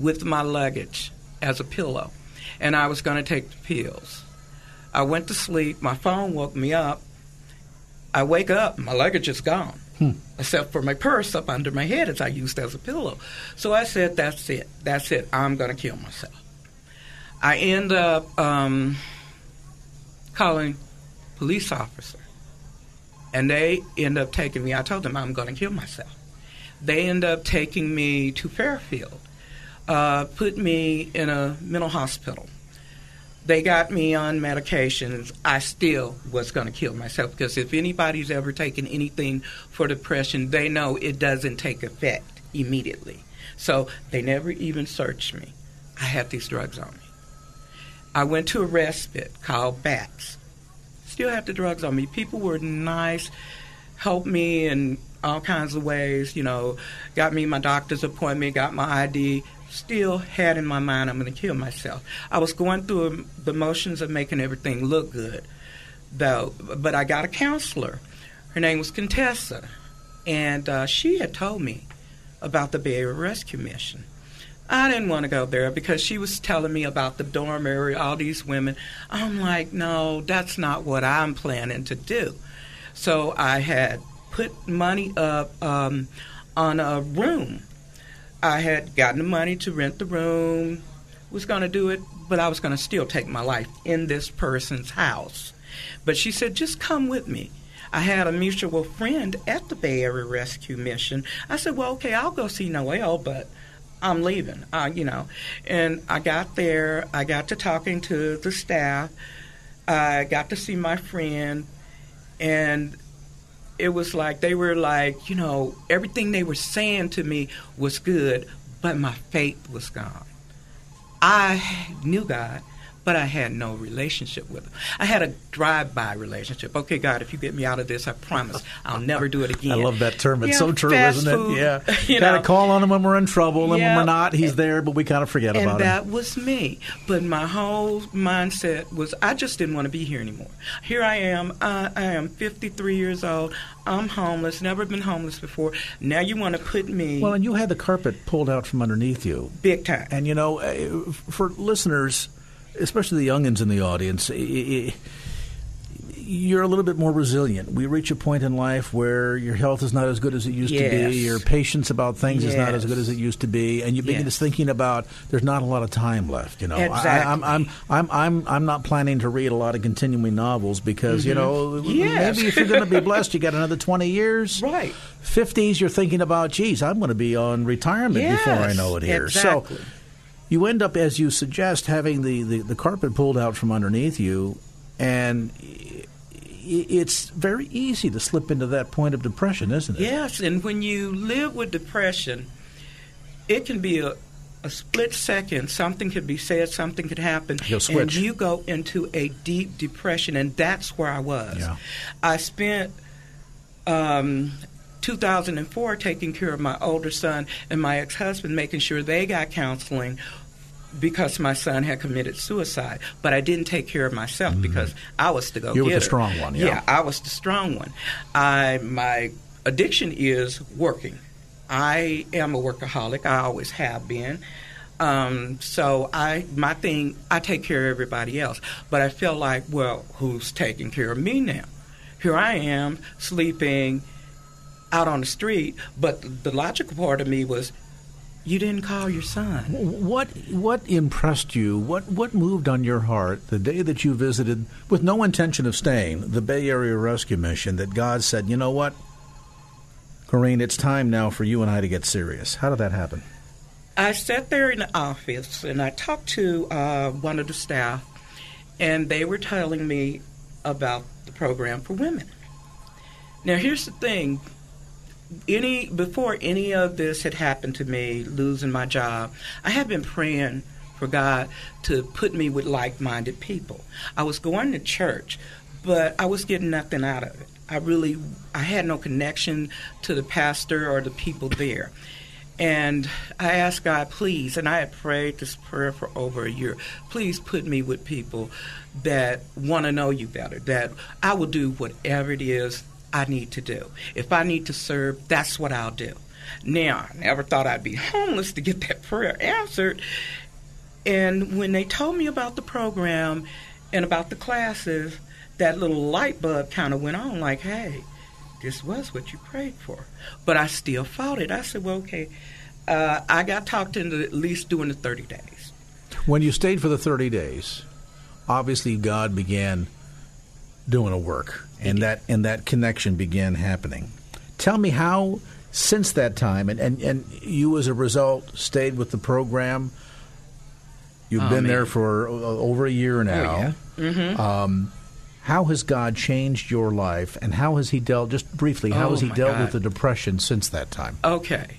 with my luggage as a pillow, and I was going to take the pills. I went to sleep. My phone woke me up. I wake up, my luggage is gone, except for my purse up under my head as I used as a pillow. So I said, "That's it. That's it. I'm going to kill myself." I end up um, calling police officer, and they end up taking me. I told them I'm going to kill myself. They end up taking me to Fairfield, uh, put me in a mental hospital they got me on medications, I still was going to kill myself because if anybody's ever taken anything for depression, they know it doesn't take effect immediately. So they never even searched me. I had these drugs on me. I went to a respite called BATS. Still had the drugs on me. People were nice, helped me in all kinds of ways, you know, got me my doctor's appointment, got my ID, still had in my mind I'm going to kill myself. I was going through the motions of making everything look good, though. But I got a counselor. Her name was Contessa, and uh, she had told me about the Area Rescue Mission. I didn't want to go there because she was telling me about the dorm area, all these women. I'm like, no, that's not what I'm planning to do. So I had put money up um, on a room. I had gotten the money to rent the room, was going to do it, but I was going to still take my life in this person's house. But she said, just come with me. I had a mutual friend at the Bay Area Rescue Mission. I said, well, okay, I'll go see Noel, but I'm leaving, uh, you know. And I got there, I got to talking to the staff, I got to see my friend, and it was like they were like, you know, everything they were saying to me was good, but my faith was gone. I knew God, but I had no relationship with him. I had a drive-by relationship. Okay, God, if you get me out of this, I promise I'll never do it again. I love that term. It's Yeah, so true, isn't food, it? Yeah. you Got to know. call on him when we're in trouble, and when we're not, he's there, but we kind of forget and about that him. That was me. But my whole mindset was I just didn't want to be here anymore. Here I am. I, I am 53 years old. I'm homeless. Never been homeless before. Now you want to put me Well, and you had the carpet pulled out from underneath you. big time. And you know, uh, for listeners, especially the youngins in the audience, you're a little bit more resilient. We reach a point in life where your health is not as good as it used to be. Your patience about things is not as good as it used to be, and you begin Yes. to thinking about there's not a lot of time left. You know, I, Exactly. I'm, I'm, I'm, I'm, I'm not planning to read a lot of continuing novels because you Mhm. know Yes. maybe if you're going to be blessed, you got another 20 years. Right. 50s, you're thinking about, geez, I'm going to be on retirement before I know it here. exactly. So you end up, as you suggest, having the, the, the carpet pulled out from underneath you, and it's very easy to slip into that point of depression, isn't it? Yes, and when you live with depression, it can be a, a split second. Something could be said, something could happen, and you go into a deep depression, and that's where I was. Yeah. I spent um, 2004 taking care of my older son and my ex-husband, making sure they got counseling because my son had committed suicide. But I didn't take care of myself because I was the go You were the strong one, yeah. yeah, I was the strong one. I my addiction is working. I am a workaholic. I always have been. Um, so I my thing I take care of everybody else. But I feel like, well, who's taking care of me now? Here I am sleeping out on the street, but the logical part of me was you didn't call your son. What what impressed you? What what moved on your heart the day that you visited, with no intention of staying, the Bay Area Rescue Mission? That God said, you know what, Corrine, it's time now for you and I to get serious. How did that happen? I sat there in the office and I talked to uh, one of the staff, and they were telling me about the program for women. Now, here's the thing: any before any of this had happened to me, losing my job, I had been praying for God to put me with like-minded people. I was going to church, but I was getting nothing out of it. I really, I had no connection to the pastor or the people there. And I asked God, please, and I had prayed this prayer for over a year. Please put me with people that want to know you better, that I will do whatever it is I need to do. If I need to serve, that's what I'll do. Now, I never thought I'd be homeless to get that prayer answered. And when they told me about the program and about the classes, that little light bulb kind of went on like, hey, this was what you prayed for. But I still fought it. I said, well, okay. Uh, I got talked into at least doing the 30 days. When you stayed for the 30 days, obviously God began doing a work, and that and that connection began happening. Tell me how, since that time, and, and, and you as a result stayed with the program. You've Oh, been man. there for uh, over a year now. yeah. Mhm. Um, how has God changed your life, and how has He dealt? Just briefly, how Oh, has He dealt God. with the depression since that time? Okay.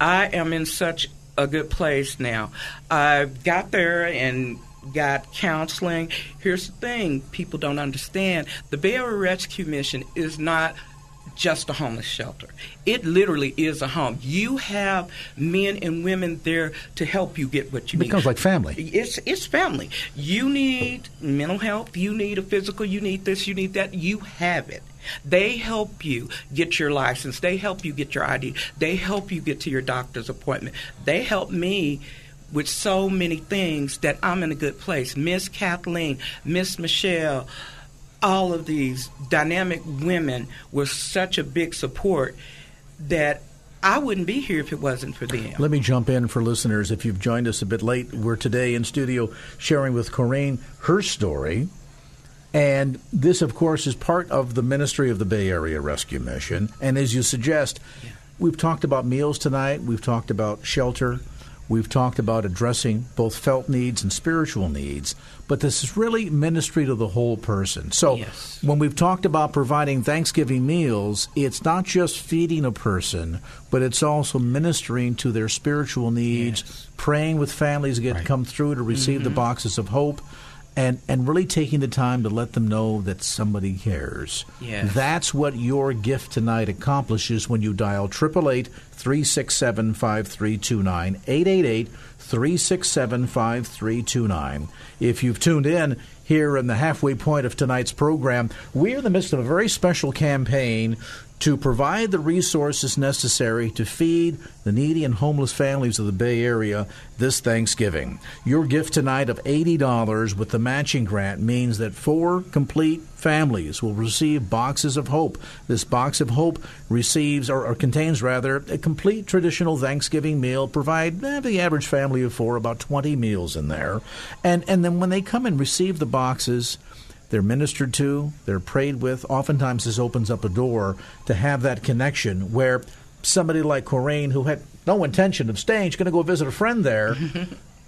I am in such a good place now. I got there and got counseling. Here's the thing people don't understand the Bay Area Rescue Mission is not just a homeless shelter. It literally is a home. You have men and women there to help you get what you It need. It becomes like family. It's it's family. You need mental health. You need a physical. You need this. You need that. You have it. They help you get your license. They help you get your ID. They help you get to your doctor's appointment. They help me with so many things that I'm in a good place. Miss Kathleen, Miss Michelle, all of these dynamic women were such a big support that I wouldn't be here if it wasn't for them. Let me jump in for listeners. If you've joined us a bit late, we're today in studio sharing with Corrine her story. And this, of course, is part of the ministry of the Bay Area Rescue Mission. And as you suggest, we've talked about meals tonight, we've talked about shelter, we've talked about addressing both felt needs and spiritual needs. But this is really ministry to the whole person. So when we've talked about providing Thanksgiving meals, it's not just feeding a person, but it's also ministering to their spiritual needs, praying with families that come through to receive the Mhm. boxes of hope. And, and really taking the time to let them know that somebody cares. Yes. That's what your gift tonight accomplishes when you dial 888 367 5329. 888 367 5329. If you've tuned in here in the halfway point of tonight's program, we're in the midst of a very special campaign to provide the resources necessary to feed the needy and homeless families of the Bay Area this Thanksgiving. Your gift tonight of $80 with the matching grant means that four complete families will receive boxes of hope. This box of hope receives or, or contains rather a complete traditional Thanksgiving meal, provide eh, the average family of four about 20 meals in there. And and then when they come and receive the boxes, they're ministered to, they're prayed with. Oftentimes, this opens up a door to have that connection where somebody like Coraine, who had no intention of staying, she's going to go visit a friend there.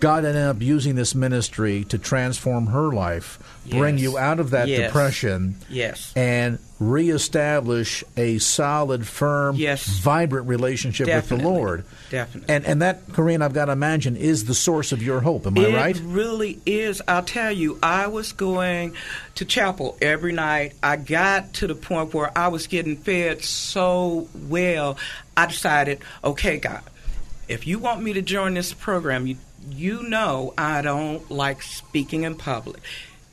God ended up using this ministry to transform her life, bring Yes. you out of that Yes. depression, Yes. and reestablish a solid, firm, Yes. vibrant relationship with the Lord. Definitely. And and that, Corinne, I've got to imagine, is the source of your hope. Am I right? it really is. I'll tell you, I was going to chapel every night. I got to the point where I was getting fed so well, I decided, okay, God, if you want me to join this program, you, you know I don't like speaking in public.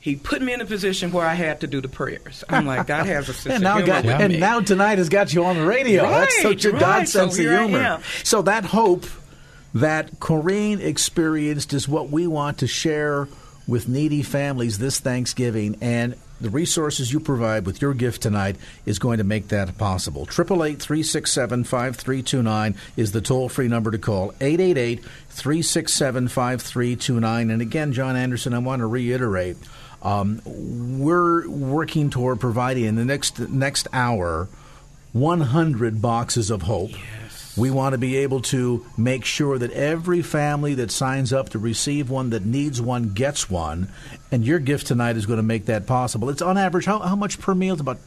He put me in a position where I had to do the prayers. I'm like, God has a sense and of now, humor got, and me. now tonight has got you on the radio. That's such a right. God So sense I of humor. So that hope that Corinne experienced is what we want to share with needy families this Thanksgiving. And the resources you provide with your gift tonight is going to make that possible. 888 367 5329 is the toll free number to call. 888 367 5329. And again, John Anderson, I want to reiterate um, we're working toward providing in the next next hour 100 boxes of hope. We want to be able to make sure that every family that signs up to receive one that needs one gets one, and your gift tonight is going to make that possible. It's on average how, how much per meal? It's about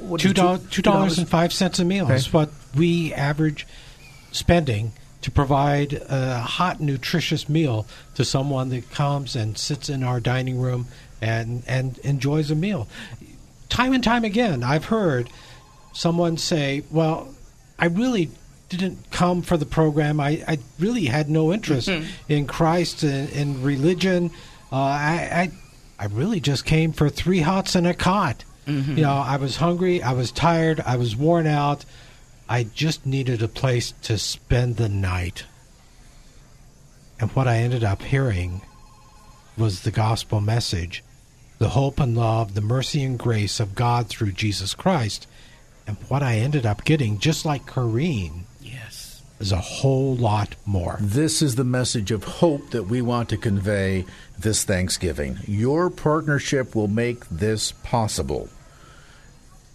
what Two dollars, two dollars and five cents a meal Okay. is what we average spending to provide a hot, nutritious meal to someone that comes and sits in our dining room and and enjoys a meal. Time and time again, I've heard someone say, "Well, I really." Didn't come for the program. I, I really had no interest in Christ and, and religion. Uh, I, I I really just came for three hots and a cot. Mhm. You know, I was hungry, I was tired, I was worn out. I just needed a place to spend the night. And what I ended up hearing was the gospel message the hope and love, the mercy and grace of God through Jesus Christ. And what I ended up getting, just like Corrine. Is a whole lot more. This is the message of hope that we want to convey this Thanksgiving. Your partnership will make this possible.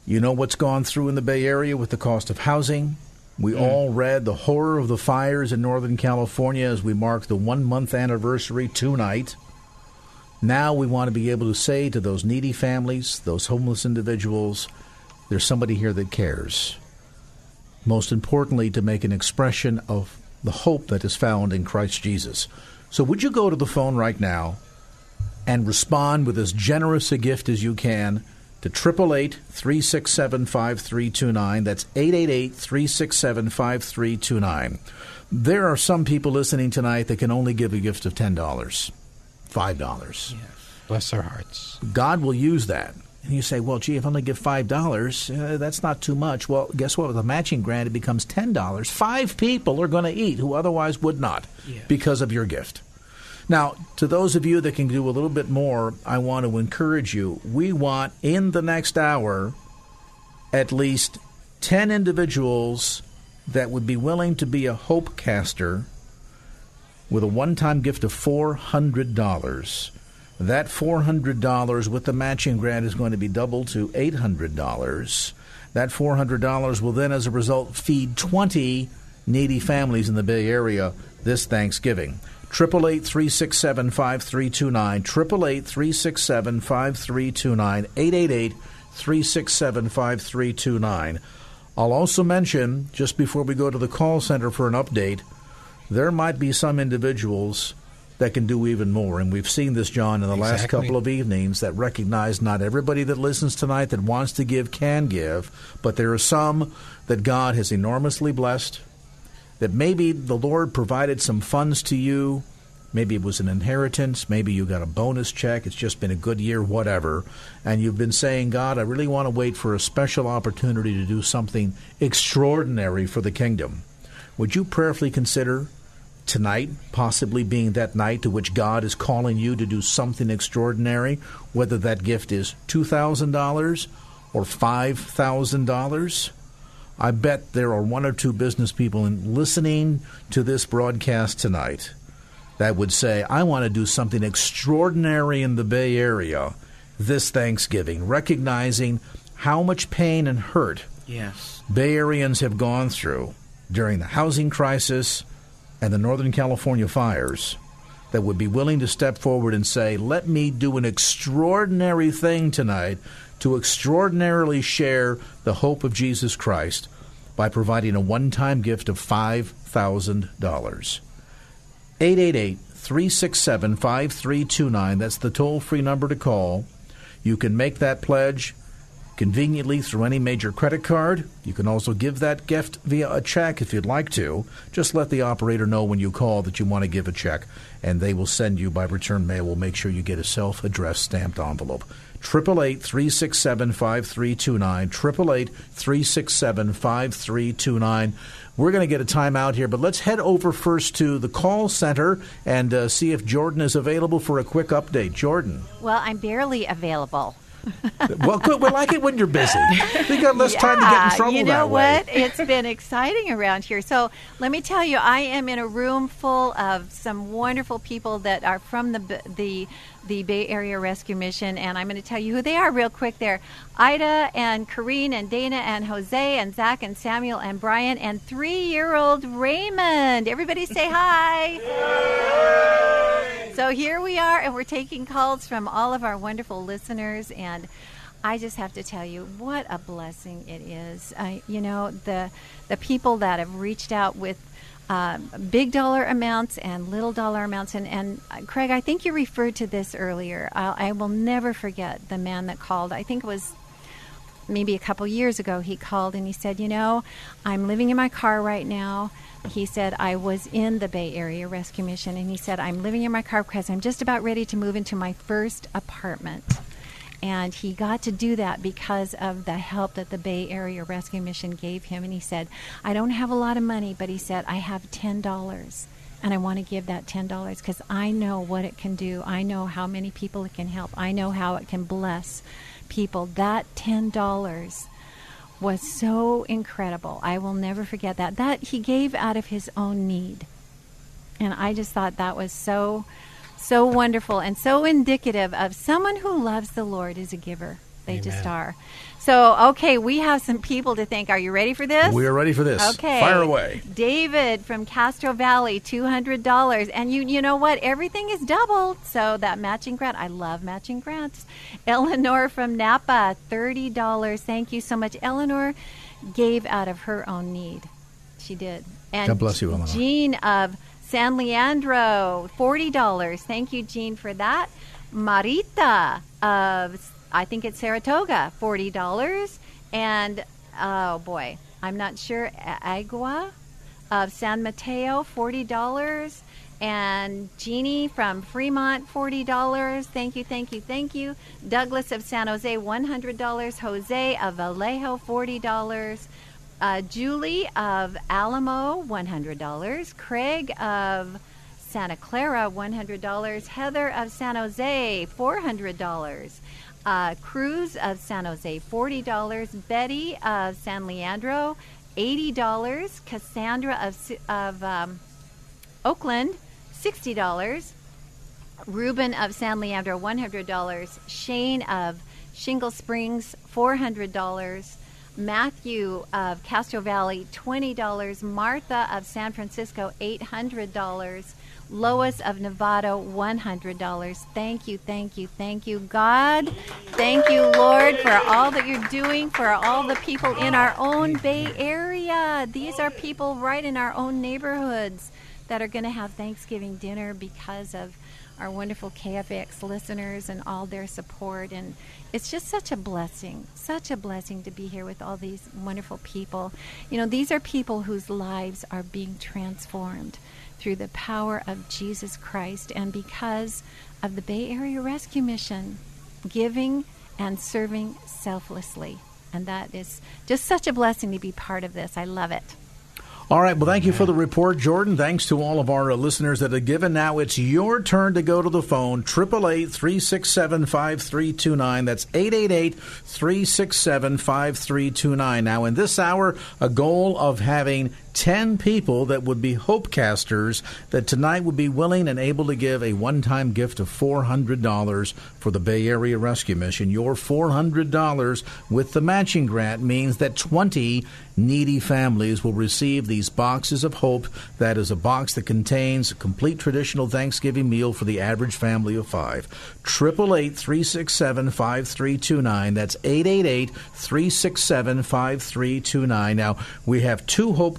You know what's gone through in the Bay Area with the cost of housing? We hmm. all read the horror of the fires in Northern California as we mark the one month anniversary tonight. Now we want to be able to say to those needy families, those homeless individuals, there's somebody here that cares. Most importantly, to make an expression of the hope that is found in Christ Jesus. So, would you go to the phone right now and respond with as generous a gift as you can to 888 367 5329? That's 888 367 5329. There are some people listening tonight that can only give a gift of $10, $5. Yes. Bless their hearts. God will use that. And you say, well, gee, if I only give $5, uh, that's not too much. Well, guess what? With a matching grant, it becomes $10. Five people are going to eat who otherwise would not because of your gift. Now, to those of you that can do a little bit more, I want to encourage you. We want in the next hour at least 10 individuals that would be willing to be a hope caster with a one time gift of $400. That $400 with the matching grant is going to be doubled to $800. That $400 will then, as a result, feed 20 needy families in the Bay Area this Thanksgiving. 888 367 5329. 888 367 5329. 888 367 5329. I'll also mention, just before we go to the call center for an update, there might be some individuals that can do even more. And we've seen this, John, in the last couple of evenings that recognize not everybody that listens tonight that wants to give can give, but there are some that God has enormously blessed, that maybe the Lord provided some funds to you. Maybe it was an inheritance. Maybe you got a bonus check. It's just been a good year, whatever. And you've been saying, God, I really want to wait for a special opportunity to do something extraordinary for the kingdom. Would you prayerfully consider tonight possibly being that night to which God is calling you to do something extraordinary, whether that gift is $2,000 or $5,000? I bet there are one or two business people in listening to this broadcast tonight that would say, I want to do something extraordinary in the Bay Area this Thanksgiving, recognizing how much pain and hurt Yes. Bay Areans have gone through during the housing crisis and the Northern California fires that would be willing to step forward and say, let me do an extraordinary thing tonight to extraordinarily share the hope of Jesus Christ by providing a one time gift of $5,000. 888 367 5329. That's the toll free number to call. You can make that pledge conveniently through any major credit card. You can also give that gift via a check if you'd like to. Just let the operator know when you call that you want to give a check, and they will send you by return mail. We'll make sure you get a self addressed stamped envelope. 888 367 5329. 888 367 5329. We're going to get a timeout here, but let's head over first to the call center and uh, see if Jordan is available for a quick update. Jordan. Well, I'm barely available. Well, good. We like it when you're busy. We got less time to get in Yeah, trouble You know that way. what? It's been exciting around here. So let me tell you, I am in a room full of some wonderful people that are from the the the Bay Area Rescue Mission, and I'm going to tell you who they are real quick. There, Ida and Kareen and Dana and Jose and Zach and Samuel and Brian and three-year-old Raymond. Everybody say hi. So here we are, and we're taking calls from all of our wonderful listeners. And I just have to tell you, what a blessing it is. Uh, you know, the the people that have reached out with um, big dollar amounts and little dollar amounts. And, and uh, Craig, I think you referred to this earlier. I, I will never forget the man that called. I think it was maybe a couple years ago, he called and he said, You know, I'm living in my car right now. He said, I was in the Bay Area Rescue Mission, and he said, I'm living in my car because I'm just about ready to move into my first apartment. And he got to do that because of the help that the Bay Area Rescue Mission gave him. And he said, I don't have a lot of money, but he said, I have $10 and I want to give that $10 because I know what it can do. I know how many people it can help. I know how it can bless people. That $10 was so incredible. I will never forget that. That he gave out of his own need. And I just thought that was so so wonderful and so indicative of someone who loves the Lord is a giver. They just are. So, okay, we have some people to thank. Are you ready for this? We are ready for this. Okay. Fire away. David from Castro Valley, two hundred dollars, and you you know what? Everything is doubled. So that matching grant, I love matching grants. Eleanor from Napa, thirty dollars. Thank you so much. Eleanor gave out of her own need. She did. And God bless you, Eleanor. Jean of San Leandro, forty dollars. Thank you, Jean, for that. Marita of I think it's Saratoga, forty dollars. And oh boy, I'm not sure. Agua of San Mateo, forty dollars. And Jeannie from Fremont, forty dollars. Thank you, thank you, thank you. Douglas of San Jose, one hundred dollars. Jose of Vallejo, forty dollars. Uh, Julie of Alamo, one hundred dollars. Craig of Santa Clara, one hundred dollars. Heather of San Jose, four hundred dollars. Uh, Cruz of San Jose, forty dollars. Betty of San Leandro, eighty dollars. Cassandra of of um, Oakland, sixty dollars. Ruben of San Leandro, $100. Shane of Shingle Springs, $400. Matthew of Castro Valley, $20. Martha of San Francisco, $800. Lois of Nevada, $100. Thank you, thank you, thank you, God. Thank you, Lord, for all that you're doing for all the people in our own Bay Area. These are people right in our own neighborhoods that are going to have Thanksgiving dinner because of our wonderful KFAX listeners and all their support. And it's just such a blessing, such a blessing to be here with all these wonderful people. You know, these are people whose lives are being transformed through the power of Jesus Christ and because of the Bay Area Rescue Mission, giving and serving selflessly. And that is just such a blessing to be part of this. I love it. All right. Well, thank you for the report, Jordan. Thanks to all of our uh, listeners that have given. Now it's your turn to go to the phone. 888 367 5329. That's 888 367 5329. Now, in this hour, a goal of having 10 people that would be Hopecasters that tonight would be willing and able to give a one time gift of $400 for the Bay Area Rescue Mission. Your $400 with the matching grant means that 20 needy families will receive these boxes of hope. That is a box that contains a complete traditional Thanksgiving meal for the average family of five. 888 367 5329. That's 888 367 5329. Now, we have two hope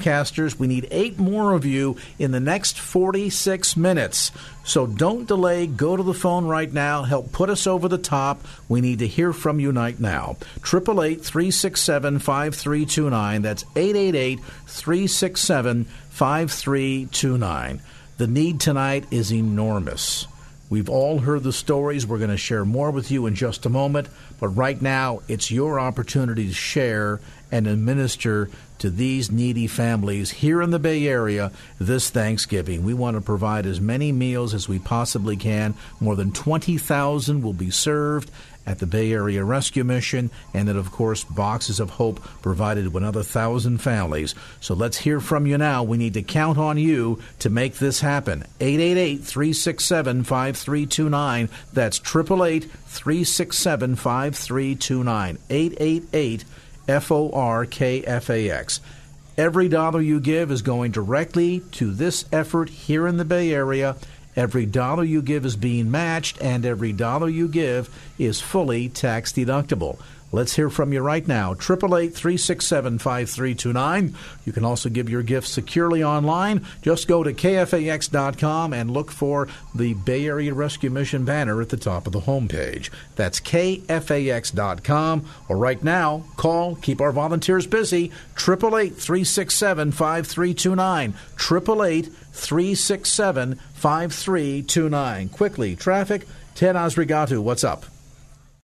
we need eight more of you in the next 46 minutes. So don't delay. Go to the phone right now. Help put us over the top. We need to hear from you right now. 888 367 5329. That's 888 367 5329. The need tonight is enormous. We've all heard the stories. We're going to share more with you in just a moment. But right now, it's your opportunity to share and administer to these needy families here in the Bay Area this Thanksgiving. We want to provide as many meals as we possibly can. More than 20,000 will be served at the Bay Area Rescue Mission, and then, of course, Boxes of Hope provided to another thousand families. So let's hear from you now. We need to count on you to make this happen. 888 367 5329. That's 888 367 5329. 888 F O R K F A X. Every dollar you give is going directly to this effort here in the Bay Area. Every dollar you give is being matched, and every dollar you give is fully tax deductible. Let's hear from you right now. 888 367 5329. You can also give your gifts securely online. Just go to KFAX.com and look for the Bay Area Rescue Mission banner at the top of the homepage. That's KFAX.com. Or right now, call, keep our volunteers busy, 888 367 5329. 888 367 5329. Quickly, traffic. Ted Osregatu, what's up?